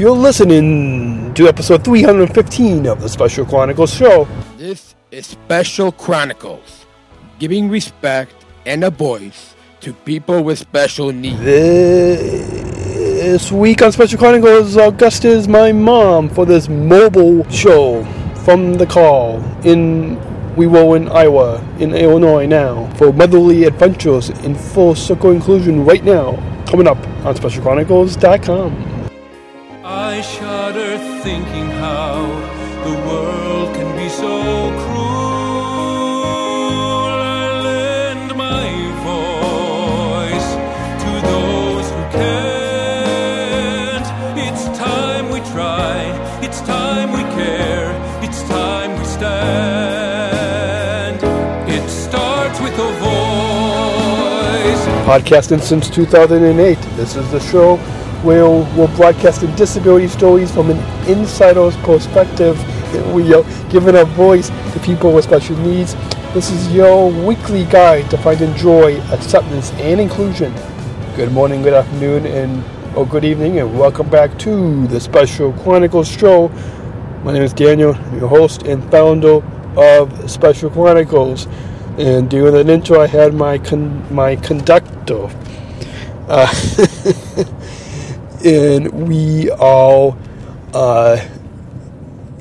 You're listening to episode 315 of the Special Chronicles show. This is Special Chronicles, giving respect and a voice to people with special needs. This week on Special Chronicles, our guest is my mom for this mobile show from the call in we were in Iowa, in Illinois now, for motherly adventures in full circle inclusion right now, coming up on SpecialChronicles.com. I shudder thinking how the world can be so cruel. I lend my voice to those who can't. It's time we try, it's time we care, it's time we stand. It starts with a voice. Podcasting since 2008. This is the show where we're broadcasting disability stories from an insider's perspective. We are giving a voice to people with special needs. This is your weekly guide to finding joy, acceptance, and inclusion. Good morning, good afternoon, and or good evening, and welcome back to the Special Chronicles show. My name is Daniel, I'm your host and founder of Special Chronicles. And during that intro, I had my con- my conductor. Uh, and we are uh,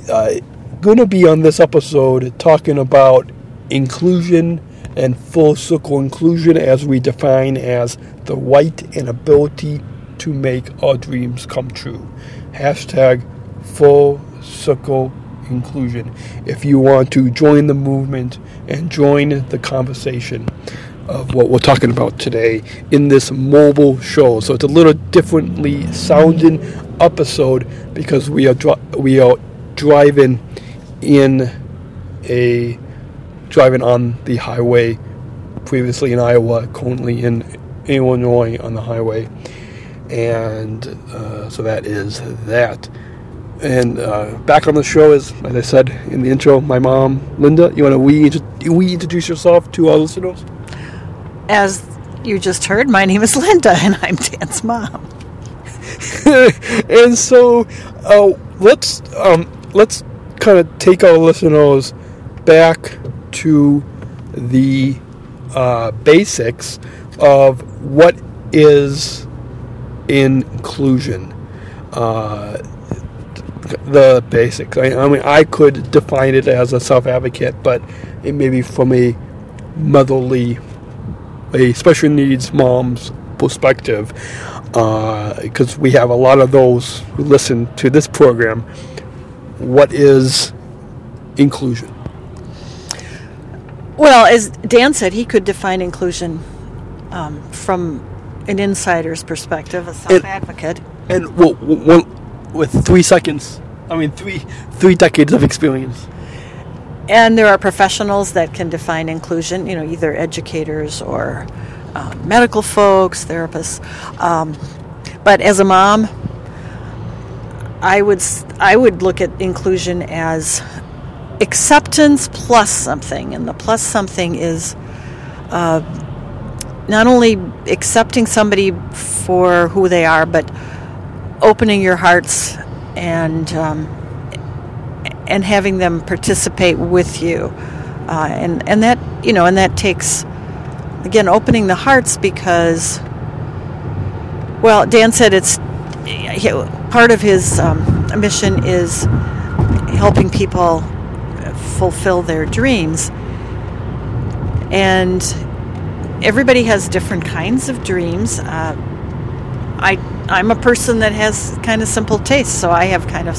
uh, going to be on this episode talking about inclusion and full circle inclusion as we define as the right and ability to make our dreams come true. Hashtag full circle inclusion. If you want to join the movement and join the conversation, of what we're talking about today in this mobile show. So it's a little differently sounding episode because we are dri- we are driving in a driving on the highway. Previously in Iowa, currently in Illinois on the highway, and uh, so that is that. And uh, back on the show is, as I said in the intro, my mom, Linda. You want to we we introduce yourself to our listeners? As you just heard, my name is Linda, and I'm Dan's mom. and so, uh, let's um, let's kind of take our listeners back to the uh, basics of what is inclusion. Uh, the basics. I, I mean, I could define it as a self-advocate, but it may be from a motherly a special needs mom's perspective because uh, we have a lot of those who listen to this program. What is inclusion? Well, as Dan said, he could define inclusion um, from an insider's perspective, a self advocate. And, and well, one, with three seconds, I mean, three, three decades of experience. And there are professionals that can define inclusion, you know, either educators or uh, medical folks, therapists. Um, but as a mom, I would I would look at inclusion as acceptance plus something, and the plus something is uh, not only accepting somebody for who they are, but opening your hearts and um, and having them participate with you. Uh, and, and that, you know, and that takes, again, opening the hearts because, well, Dan said it's part of his um, mission is helping people fulfill their dreams. And everybody has different kinds of dreams. Uh, I, I'm a person that has kind of simple tastes, so I have kind of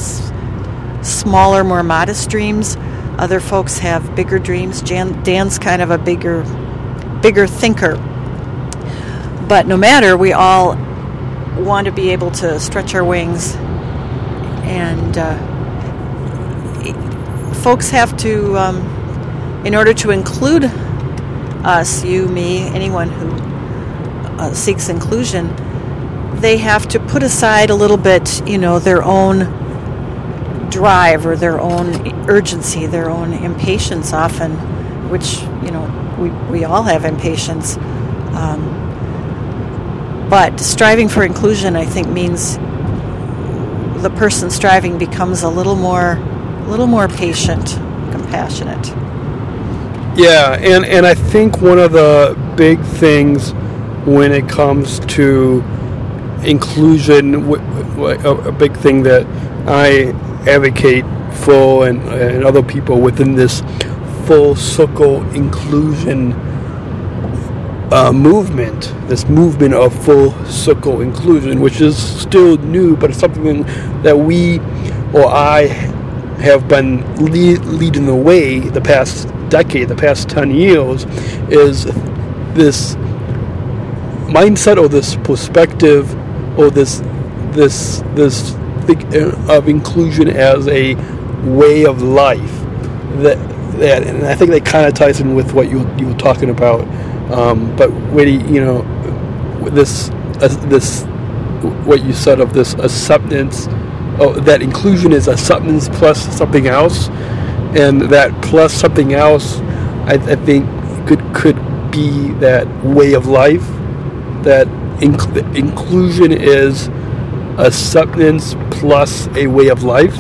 smaller, more modest dreams. Other folks have bigger dreams. Jan, Dan's kind of a bigger, bigger thinker. But no matter, we all want to be able to stretch our wings, and uh, folks have to, um, in order to include us, you, me, anyone who uh, seeks inclusion, they have to put aside a little bit, you know, their own drive or their own urgency, their own impatience often, which, you know, we, we all have impatience. Um, but striving for inclusion, I think, means the person striving becomes a little more, a little more patient, compassionate. Yeah, and, and I think one of the big things when it comes to inclusion, a big thing that I advocate for and, and other people within this full circle inclusion uh, movement, this movement of full circle inclusion, which is still new, but it's something that we or I have been lead, leading the way the past decade, the past 10 years, is this mindset or this perspective or this this this uh, of inclusion as a way of life. That that and I think that kind of ties in with what you you were talking about. Um, but really you know this uh, this what you said of this acceptance oh, that inclusion is acceptance plus something else. And that plus something else I, I think could could be that way of life. That inc- inclusion is acceptance plus a way of life?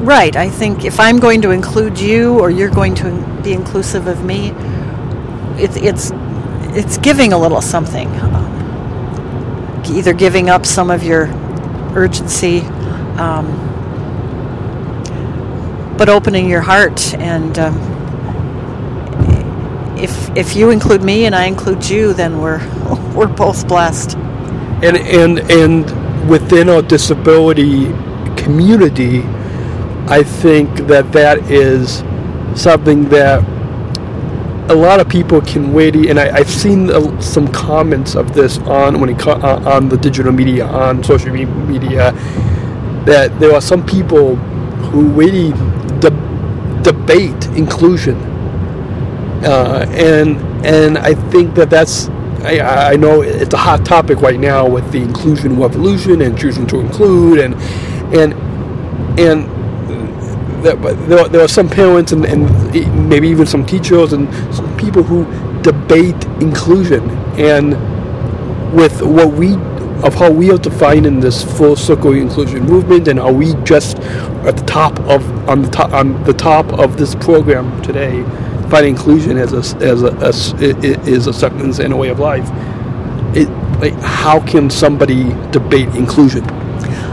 Right. I think if I'm going to include you or you're going to be inclusive of me, it's it's it's giving a little something. Um, either giving up some of your urgency, um, but opening your heart and. Um, if if you include me and I include you, then we're we're both blessed. And and and within our disability community, I think that that is something that a lot of people can wait. And I, have seen uh, some comments of this on when it, uh, on the digital media, on social media, that there are some people who really de- debate inclusion uh, and and I think that that's I, I, know it's a hot topic right now with the inclusion revolution and choosing to include and and and there, there are some parents and, and maybe even some teachers and some people who debate inclusion and with what we of how we are defining this full circle inclusion movement and are we just at the top of on the top on the top of this program today find inclusion as a, as a, a is acceptance and a way of life. It, like, how can somebody debate inclusion?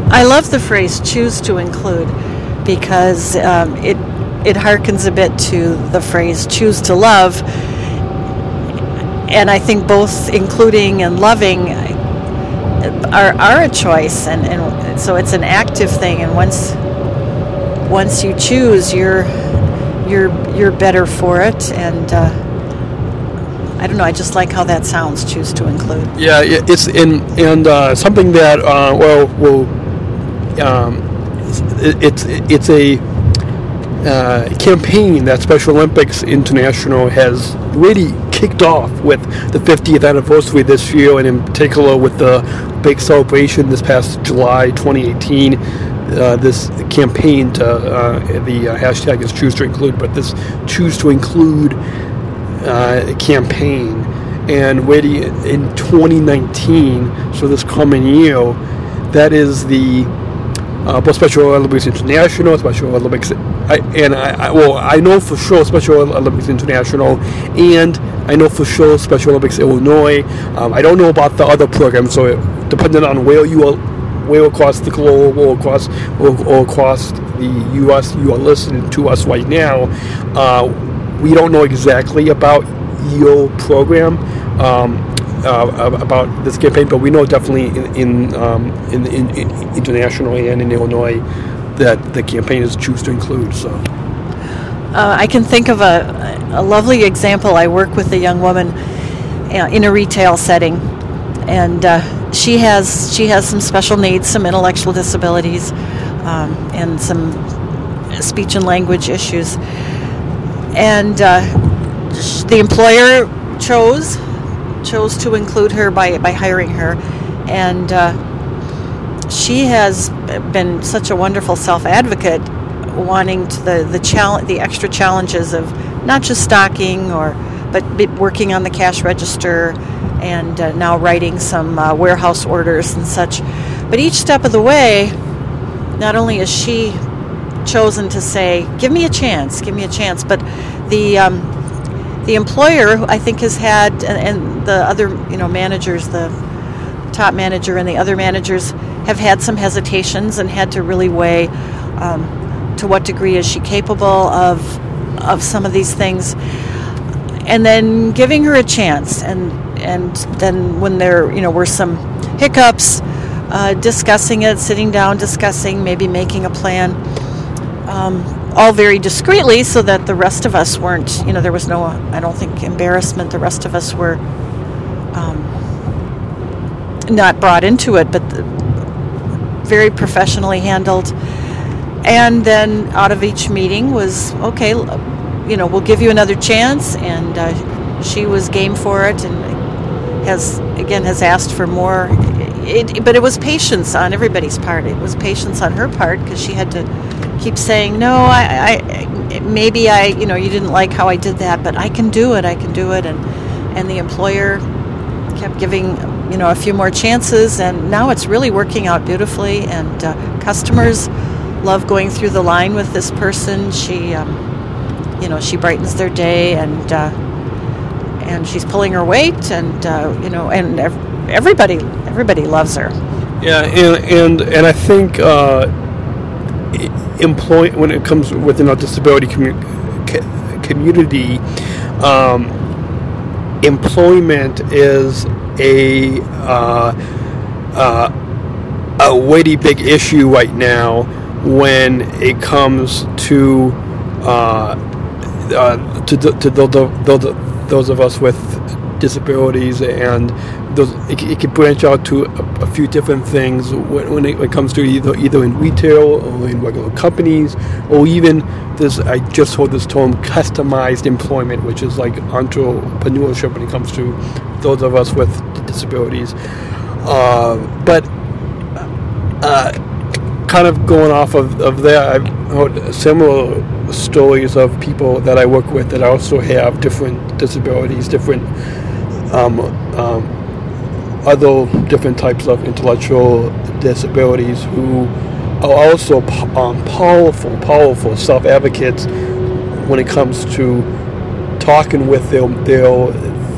I love the phrase "choose to include" because um, it it harkens a bit to the phrase "choose to love," and I think both including and loving are, are a choice, and, and so it's an active thing. And once once you choose, you're you're you're better for it and uh, I don't know I just like how that sounds choose to include. Yeah it's in and uh, something that uh, well will um, it's it's a uh, campaign that Special Olympics International has really kicked off with the 50th anniversary this year, and in particular with the big celebration this past July 2018 uh, this campaign to uh, the uh, hashtag is choose to include, but this choose to include uh, campaign. And in 2019, so this coming year, that is the uh, Special Olympics International, Special Olympics, I, and I, I, well, I know for sure Special Olympics International, and I know for sure Special Olympics Illinois. Um, I don't know about the other programs, so it, depending on where you are way across the globe across or, or across the U.S. You are listening to us right now. Uh, we don't know exactly about your program. Um, uh, about this campaign, but we know definitely in in, um, in, in, in internationally and in Illinois that the campaign is choose to include. So. Uh, I can think of a, a lovely example. I work with a young woman uh, in a retail setting, and uh, she has she has some special needs, some intellectual disabilities, um, and some speech and language issues. And uh, the employer chose chose to include her by by hiring her, and uh, she has been such a wonderful self advocate, wanting to the the challenge the extra challenges of not just stocking or but working on the cash register and uh, now writing some uh, warehouse orders and such. But each step of the way, not only is she chosen to say, "Give me a chance, give me a chance," but the um, the employer, I think, has had, and, and the other, you know, managers, the top manager and the other managers have had some hesitations and had to really weigh um, to what degree is she capable of of some of these things, and then giving her a chance, and and then when there, you know, were some hiccups, uh, discussing it, sitting down, discussing, maybe making a plan. Um, all very discreetly so that the rest of us weren't, you know, there was no, I don't think, embarrassment. The rest of us were um, not brought into it, but the, very professionally handled. And then out of each meeting was, okay, you know, we'll give you another chance. And uh, she was game for it and has, again, has asked for more. It, but it was patience on everybody's part. It was patience on her part because she had to keep saying, "No, I, I, maybe I, you know, you didn't like how I did that, but I can do it. I can do it." And and the employer kept giving, you know, a few more chances, and now it's really working out beautifully. And uh, customers love going through the line with this person. She, um, you know, she brightens their day, and uh, and she's pulling her weight, and uh, you know, and everybody everybody loves her. Yeah, and and and I think uh, employ when it comes within our disability commu- community, um, employment is a uh, uh, a weighty big issue right now when it comes to uh, uh to, to, those of us with disabilities and those, it, it can branch out to a, a few different things when, when, it, when, it, comes to either either in retail or in regular companies or even this I just heard this term customized employment which is like entrepreneurship when it comes to those of us with disabilities. Uh, but uh, kind of going off of, of that I've heard similar stories of people that I work with that also have different disabilities different um, um, other different types of intellectual disabilities who are also um, powerful, powerful self advocates when it comes to talking with their their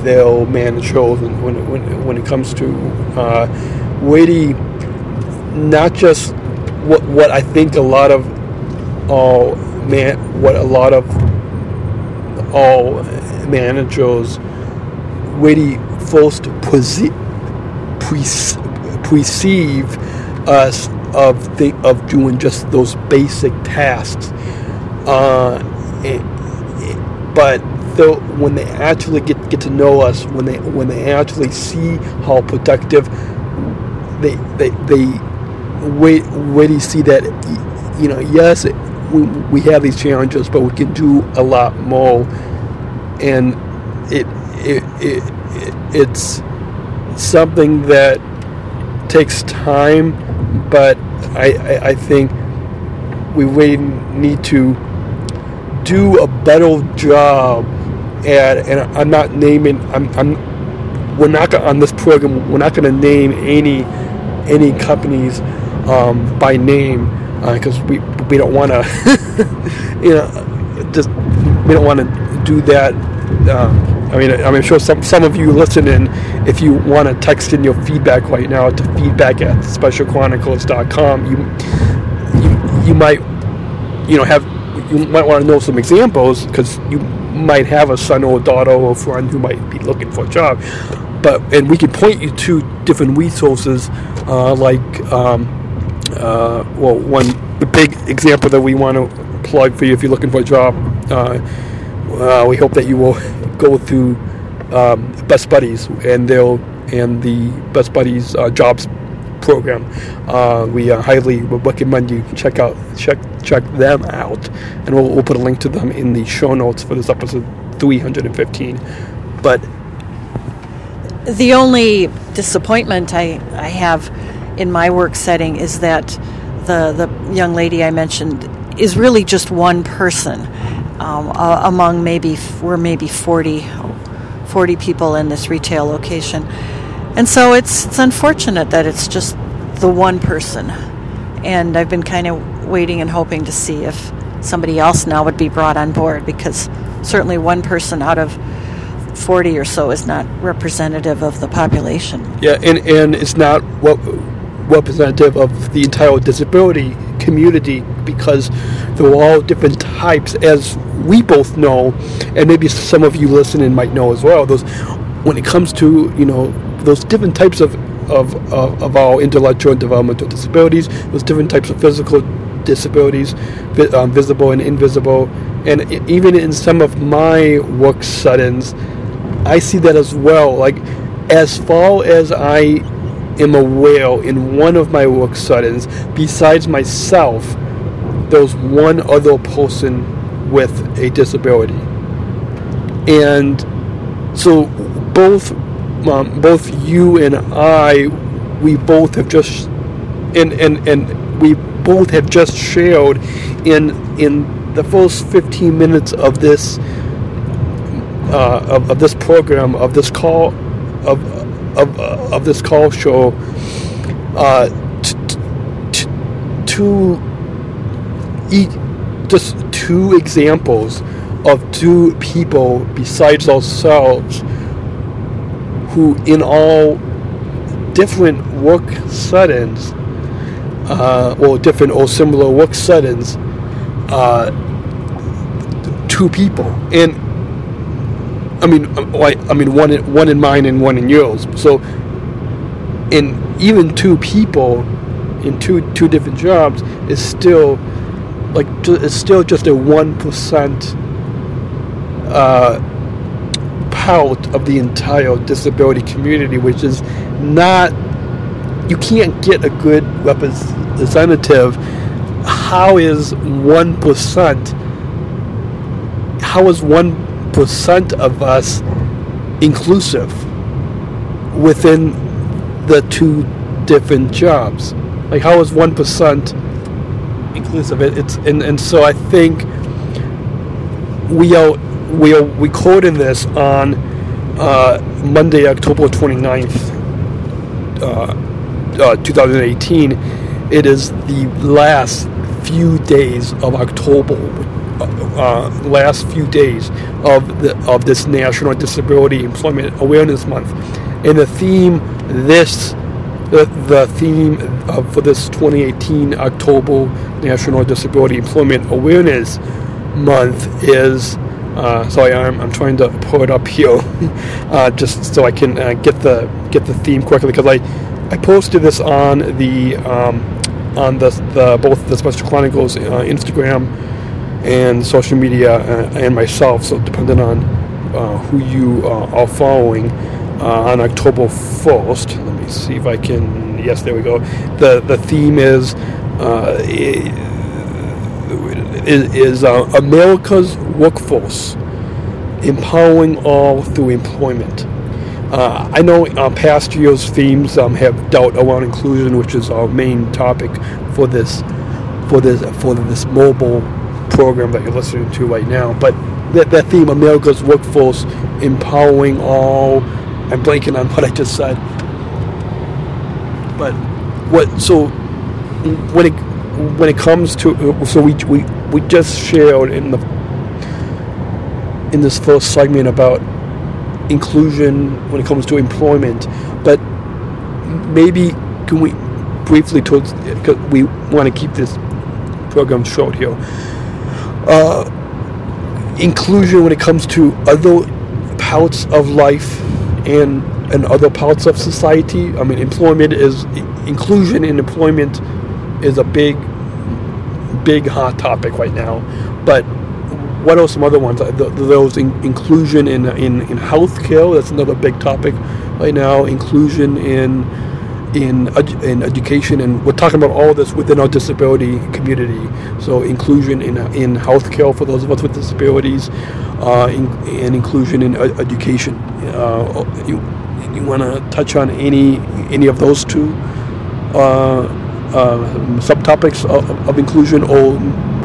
their managers and when when when it comes to uh, not just what what I think a lot of all man what a lot of all managers really first posi- perceive us of think of doing just those basic tasks. Uh, but though when they actually get get to know us, when they when they actually see how productive they they they wait wait see that? You know yes we, we have these challenges, but we can do a lot more, and it it, it, it it's something that takes time, but I, I, I think we really need to do a better job at, and I'm not naming, I'm, I'm we're not gonna, on this program, we're not going to name any any companies um, by name because uh, we we don't want to, you know, just we don't want to do that. Um, I mean, I'm sure some, some of you listening, if you want to text in your feedback right now to feedback at specialchronicles.com, you, you, you might, you know, have, you might want to know some examples because you might have a son or a daughter or a friend who might be looking for a job. But, and we can point you to different resources uh, like, um, uh, well, one, the big example that we want to plug for you if you're looking for a job. Uh, uh, we hope that you will go through um, Best Buddies and they'll and the Best Buddies uh, jobs program. Uh, we highly recommend you check out check check them out, and we'll, we'll put a link to them in the show notes for this episode 315. But the only disappointment I, I have in my work setting is that the the young lady I mentioned is really just one person um, uh, among maybe we're maybe 40, 40 people in this retail location, and so it's it's unfortunate that it's just the one person. And I've been kind of waiting and hoping to see if somebody else now would be brought on board because certainly one person out of 40 or so is not representative of the population. Yeah, and, and it's not what representative of the entire disability community because there are all different types, as we both know, and maybe some of you listening might know as well. Those, when it comes to you know those different types of of, of, of our intellectual and developmental disabilities, those different types of physical disabilities, um, visible and invisible, and even in some of my work settings, I see that as well. Like, as far as I am aware, in one of my work settings, besides myself, there's one other person with a disability, and so both um, both you and I, we both have just and and and we both have just shared in in the first 15 minutes of this uh, of, of this program of this call of of, uh, of this call show uh, t- t- two each, just two examples of two people besides ourselves who in all different work settings uh, or different or similar work settings uh, two people. And I mean um, I mean one in, one in mine and one in yours so in even two people in two two different jobs is still like it's still just a one percent uh, part of the entire disability community, which is not you can't get a good representative. How is one percent? How is one percent of us inclusive within the two different jobs? Like how is one percent inclusive? It, it's and, and so I think we are we are recording this on uh, Monday, October 29th, uh, uh, 2018. It is the last few days of October, uh, uh, last few days of the of this National Disability Employment Awareness Month, and the theme this the, the theme of, for this 2018 October National Disability Employment Awareness Month is uh, sorry, I'm, I'm trying to pull it up here, uh, just so I can uh, get the get the theme correctly because I I posted this on the um, on the, the both the Special Chronicles uh, Instagram and social media uh, and myself. So depending on uh, who you are following on October 1st, let me see if I can. Yes, there we go. the The theme is is, is uh, America's workforce empowering all through employment. Uh, I know uh, past years' themes um, have dealt around inclusion, which is our main topic for this for this for this mobile program that you're listening to right now. But that, that theme, America's workforce empowering all. I'm blanking on what I just said. But what so when it when it comes to so we we we just shared in the in this first segment about inclusion when it comes to employment, but maybe can we briefly towards because we want to keep this program short here. Uh, inclusion when it comes to other parts of life and and other parts of society. I mean, employment is inclusion in employment is a big big hot topic right now. But what are some other ones? Those in, inclusion in, in in healthcare. That's another big topic right now. Inclusion in in in education, and we're talking about all this within our disability community. So inclusion in in healthcare for those of us with disabilities, uh, in, and inclusion in education. Uh, you you want to touch on any any of those two? Uh, uh, subtopics of, of, inclusion, or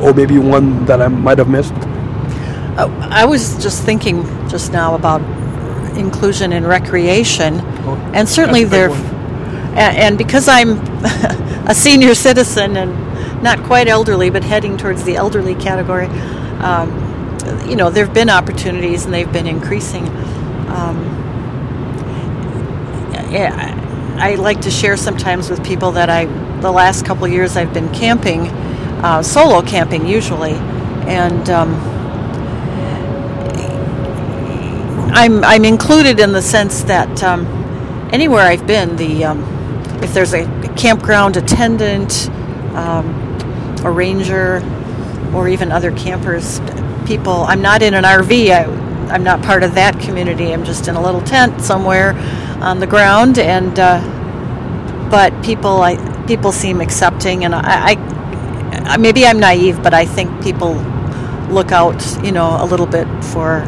or maybe one that I might have missed? Uh, I was just thinking just now about inclusion in recreation, oh, and certainly there and, and because I'm a senior citizen and not quite elderly, but heading towards the elderly category, um, you know, there have been opportunities and they've been increasing. Um, I like to share sometimes with people that I, the last couple years, I've been camping, uh, solo camping usually, and um, I'm I'm included in the sense that um, anywhere I've been, the um, if there's a campground attendant, um, a ranger, or even other campers, people. I'm not in an RV. I, I'm not part of that community. I'm just in a little tent somewhere on the ground, and uh, but people, I people seem accepting, and I, I maybe I'm naive, but I think people look out, you know, a little bit for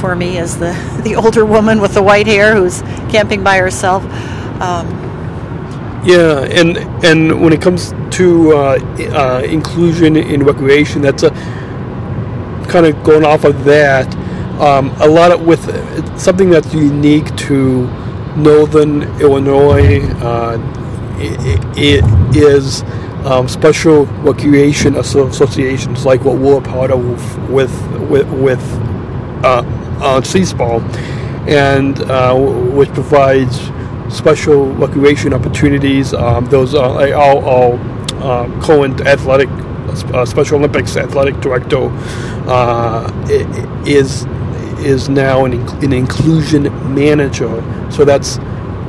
for me as the the older woman with the white hair who's camping by herself. Um, yeah, and and when it comes to uh, uh, inclusion in recreation, that's a kind of going off of that. Um, a lot of with something that's unique to Northern Illinois. Uh, it, it is um, special recreation associations like what we're part of with with with uh, and uh, which provides special recreation opportunities. Um, those are all, all uh, Cohen Athletic uh, Special Olympics athletic director uh, is is now an, an inclusion manager. So that's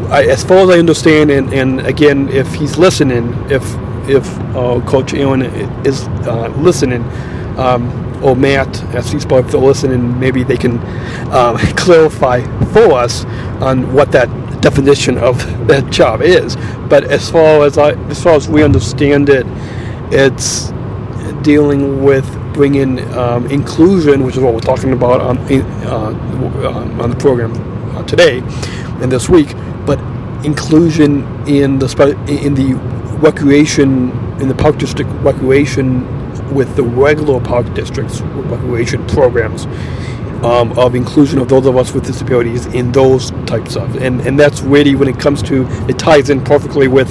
I, as far as I understand, and, and again, if he's listening, if if uh, Coach Aaron is uh, listening, um, or Matt, as he's they're listening, maybe they can um, clarify for us on what that definition of that job is. But as far as I, as far as we understand it, it's dealing with bringing um, inclusion, which is what we're talking about on uh, on the program uh, today and this week, but inclusion in the in the recreation in the park district recreation with the regular park districts recreation programs um, of inclusion of those of us with disabilities in those types of and and that's really when it comes to it ties in perfectly with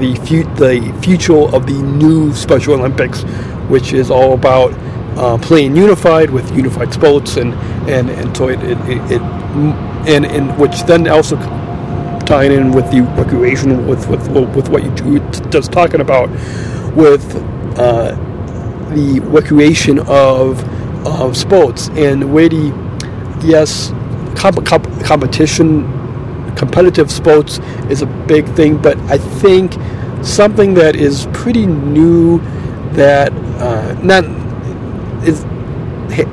the fu- the future of the new Special Olympics, which is all about uh, playing unified with unified sports and and and so it, it, it, it and and which then also tying in with the recreation with with with what you were just talking about with uh, the recreation of of sports and really yes comp- comp- competition competitive sports is a big thing but I think something that is pretty new that uh, not is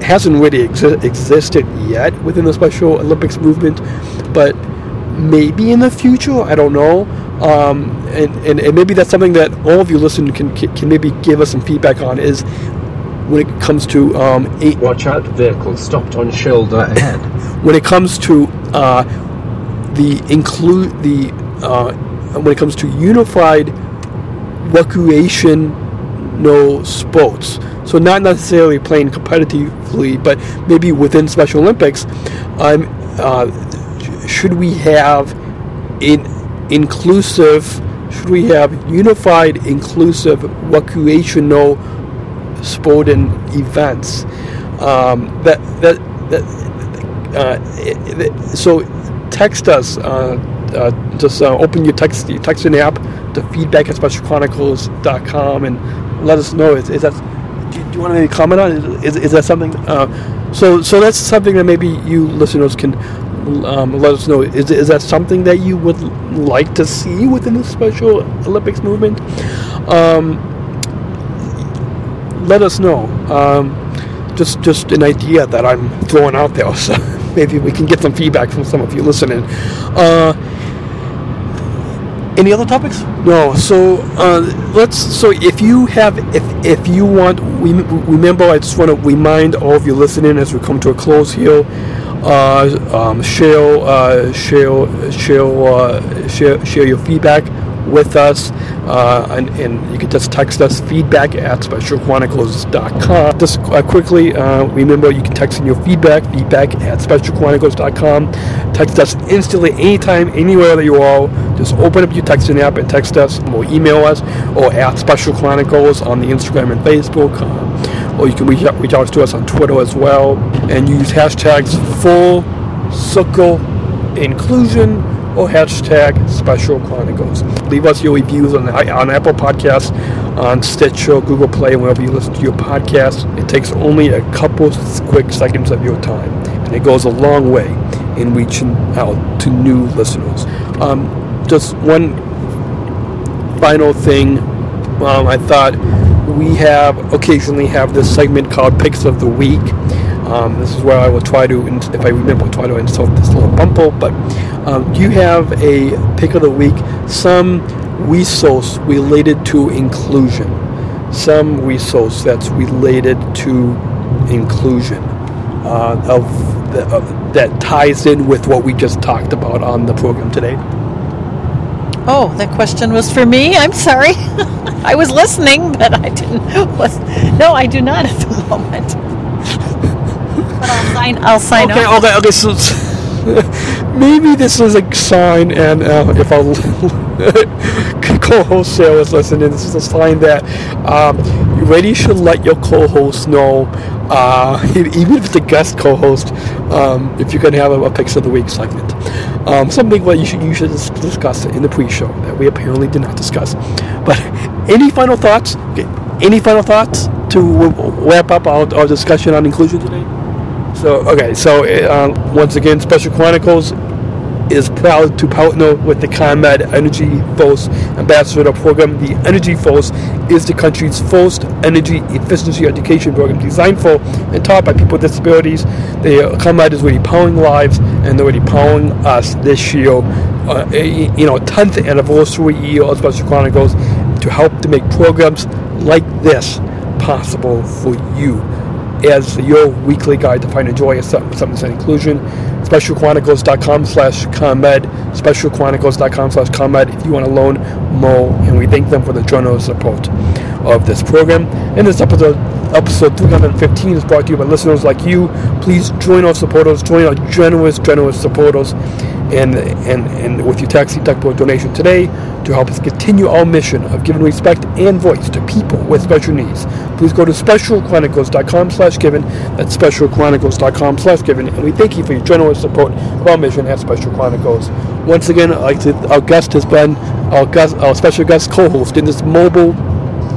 hasn't really exi- existed yet within the Special Olympics movement, but maybe in the future. I don't know. Um, and, and, and, maybe that's something that all of you listening can, can maybe give us some feedback on is when it comes to um, a, watch out vehicle stopped on shoulder ahead. When it comes to uh, the include the uh, when it comes to unified recreation no sports. So not necessarily playing competitively but maybe within special olympics um, uh, should we have in inclusive should we have unified inclusive recreational sporting events um, that that, that uh, so text us uh, uh, just uh, open your text your texting app to feedback at specialchronicles.com and let us know is, is that do you, do you want to comment on is, is, is that something uh, so so that's something that maybe you listeners can um, let us know. Is, is that something that you would like to see within the Special Olympics movement? Um, let us know. Um, just just an idea that I'm throwing out there. So maybe we can get some feedback from some of you listening. Uh, any other topics? No. So uh, let's. So if you have, if if you want, we remember. I just want to remind all of you listening as we come to a close here uh, um, share, uh, share, share, uh, share, share your feedback with us. Uh, and, and, you can just text us feedback at specialchronicles.com. Just uh, quickly, uh, remember you can text in your feedback, feedback at specialchronicles.com. Text us instantly, anytime, anywhere that you are. Just open up your texting app and text us, or email us, or at Special Chronicles on the Instagram and Facebook. Uh, or you can reach out, reach out to us on Twitter as well. And use hashtags full circle inclusion or hashtag Special Chronicles. Leave us your reviews on, on Apple Podcasts, on Stitcher, Google Play, wherever you listen to your podcast. It takes only a couple quick seconds of your time, and it goes a long way in reaching out to new listeners. Um, just one final thing. Um, I thought we have occasionally have this segment called Picks of the Week. Um, this is where I will try to, if I remember, try to insert this little bumble. But um, do you have a pick of the week? Some resource related to inclusion. Some resource that's related to inclusion uh, of, the, of that ties in with what we just talked about on the program today. Oh, that question was for me. I'm sorry. I was listening, but I didn't. Was, no, I do not at the moment. But I'll sign. I'll sign okay, up. Okay, okay, so maybe this is a sign, and uh, if our co-host Sarah is listening, this is a sign that um, you really should let your co-host know, uh, even if it's a guest co-host, um, if you can have a, a picks of the week segment, um, something that you should you should discuss in the pre-show that we apparently did not discuss. But any final thoughts? Any final thoughts to wrap up our, our discussion on inclusion today? So, okay, so uh, once again, Special Chronicles is proud to partner with the ComEd Energy Force Ambassador Program. The Energy Force is the country's first energy efficiency education program designed for and taught by people with disabilities. The ComEd is really powering lives, and they're really powering us this year. Uh, you know, 10th anniversary year of Special Chronicles to help to make programs like this possible for you as your weekly guide to find joy of something and inclusion. SpecialChronicles.com slash ComEd. SpecialChronicles.com slash ComEd if you want to learn more. And we thank them for the generous support of this program. And this episode, episode 315 is brought to you by listeners like you. Please join our supporters, join our generous, generous supporters and, and, and with your tax deductible donation today to help us continue our mission of giving respect and voice to people with special needs. Please go to specialchronicles.com slash given. That's specialchronicles.com slash given. And we thank you for your generous support of our mission at Special Chronicles. Once again, like to, our guest has been our guest, our special guest co-host in this mobile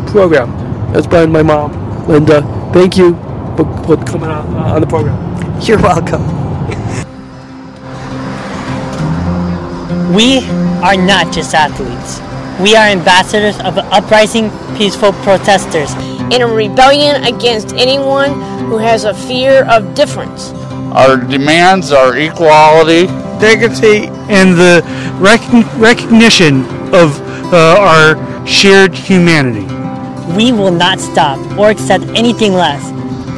program. That's been my mom, Linda. Thank you for, for coming on, uh, on the program. You're welcome. We are not just athletes. We are ambassadors of uprising, peaceful protesters. In a rebellion against anyone who has a fear of difference. Our demands are equality, dignity, and the rec- recognition of uh, our shared humanity. We will not stop or accept anything less.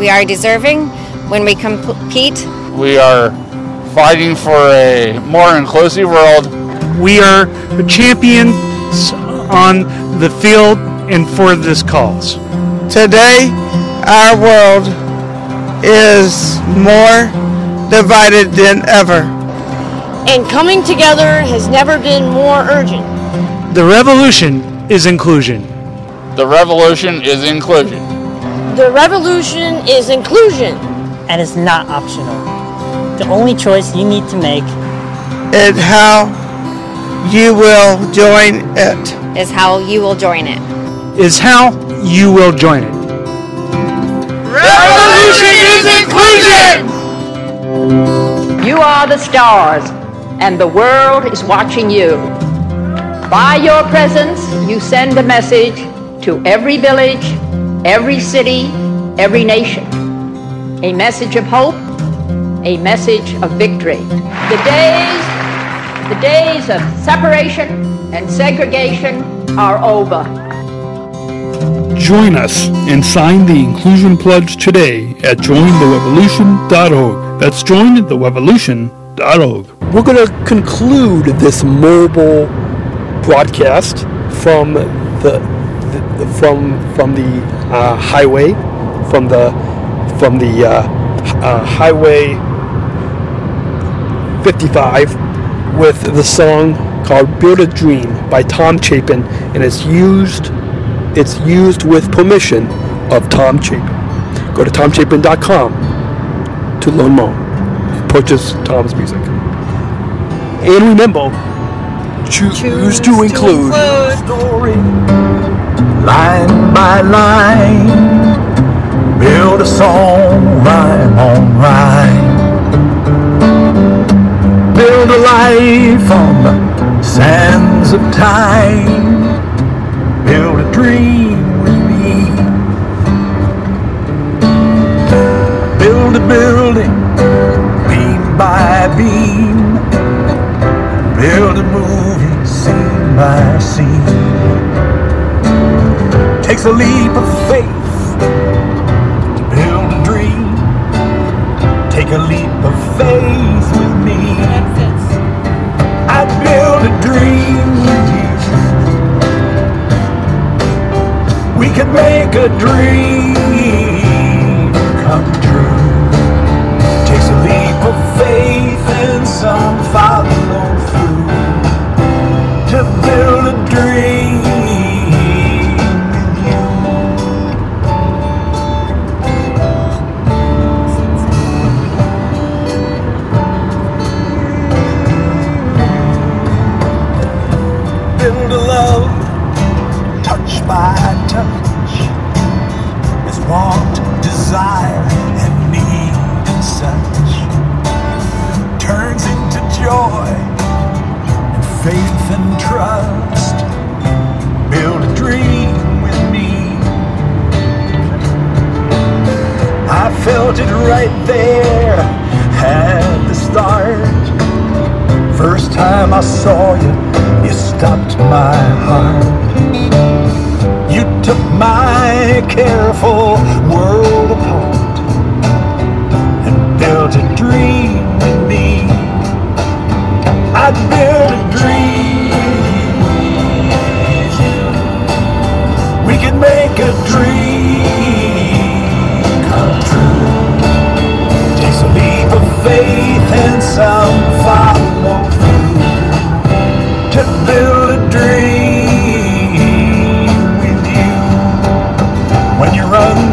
We are deserving when we compete. We are fighting for a more inclusive world. We are champions on the field and for this cause. Today, our world is more divided than ever. And coming together has never been more urgent. The revolution is inclusion. The revolution is inclusion. The revolution is inclusion. And it's not optional. The only choice you need to make is how you will join it. Is how you will join it. Is how you will join it. Revolution is inclusion! You are the stars, and the world is watching you. By your presence, you send a message to every village, every city, every nation. A message of hope, a message of victory. The days, the days of separation and segregation are over. Join us and sign the Inclusion Pledge today at jointherevolution.org. That's jointherevolution.org. We're going to conclude this mobile broadcast from the, the from from the uh, highway, from the from the uh, uh, highway 55 with the song called "Build a Dream" by Tom Chapin, and it's used it's used with permission of Tom Chapin. Go to tomchapin.com to learn more and purchase Tom's music. And remember, choose, Choose to to include. include. story, line by line. Build a song, rhyme on rhyme. Build a life on the sands of time. Build a dream with me. Build a building, beam by beam. Build a movie, scene by scene. Takes a leap of faith to build a dream. Take a leap of faith with me. I build a dream We could make a dream come true. Takes a leap of faith and some follow through to build a dream and trust. Build a dream with me. I felt it right there at the start. First time I saw you, you stopped my heart. You took my careful world apart and built a dream with me. I built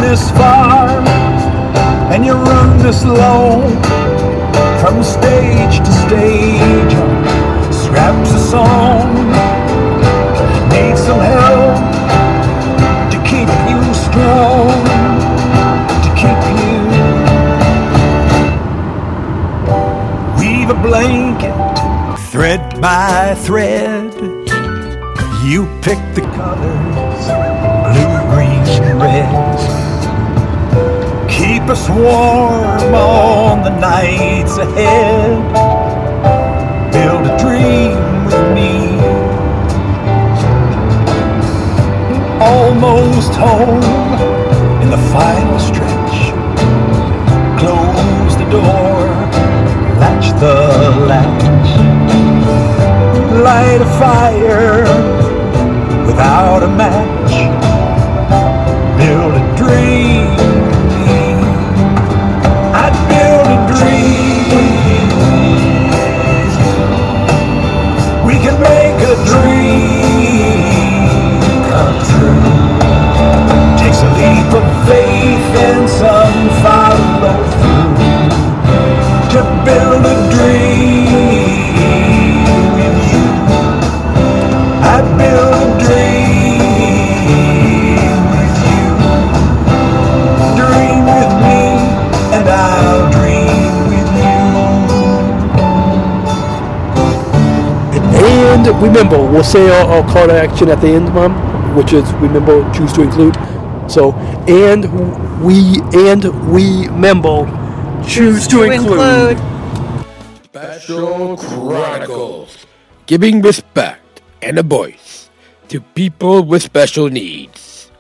this far and you run this long, from stage to stage, scraps a song. Need some help to keep you strong, to keep you. Weave a blanket, thread by thread. You pick the colors, Keep us warm on the nights ahead. Build a dream with me. Almost home in the final stretch. Close the door, latch the latch. Light a fire without a match. Remember, we'll say our, our call to action at the end, Mom, which is remember choose to include. So, and we and we member choose to, include. Special Chronicles. Giving respect and a voice to people with special needs.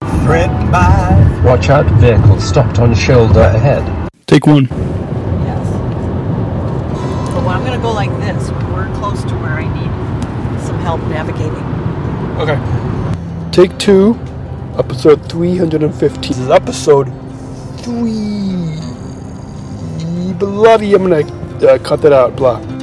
Thread by Watch out, vehicle stopped on shoulder ahead. Take one. Going to go like this. We're close to where I need some help navigating. Okay. Take two, episode 315. This is episode three. Bloody, I'm gonna uh, cut that out. Blah.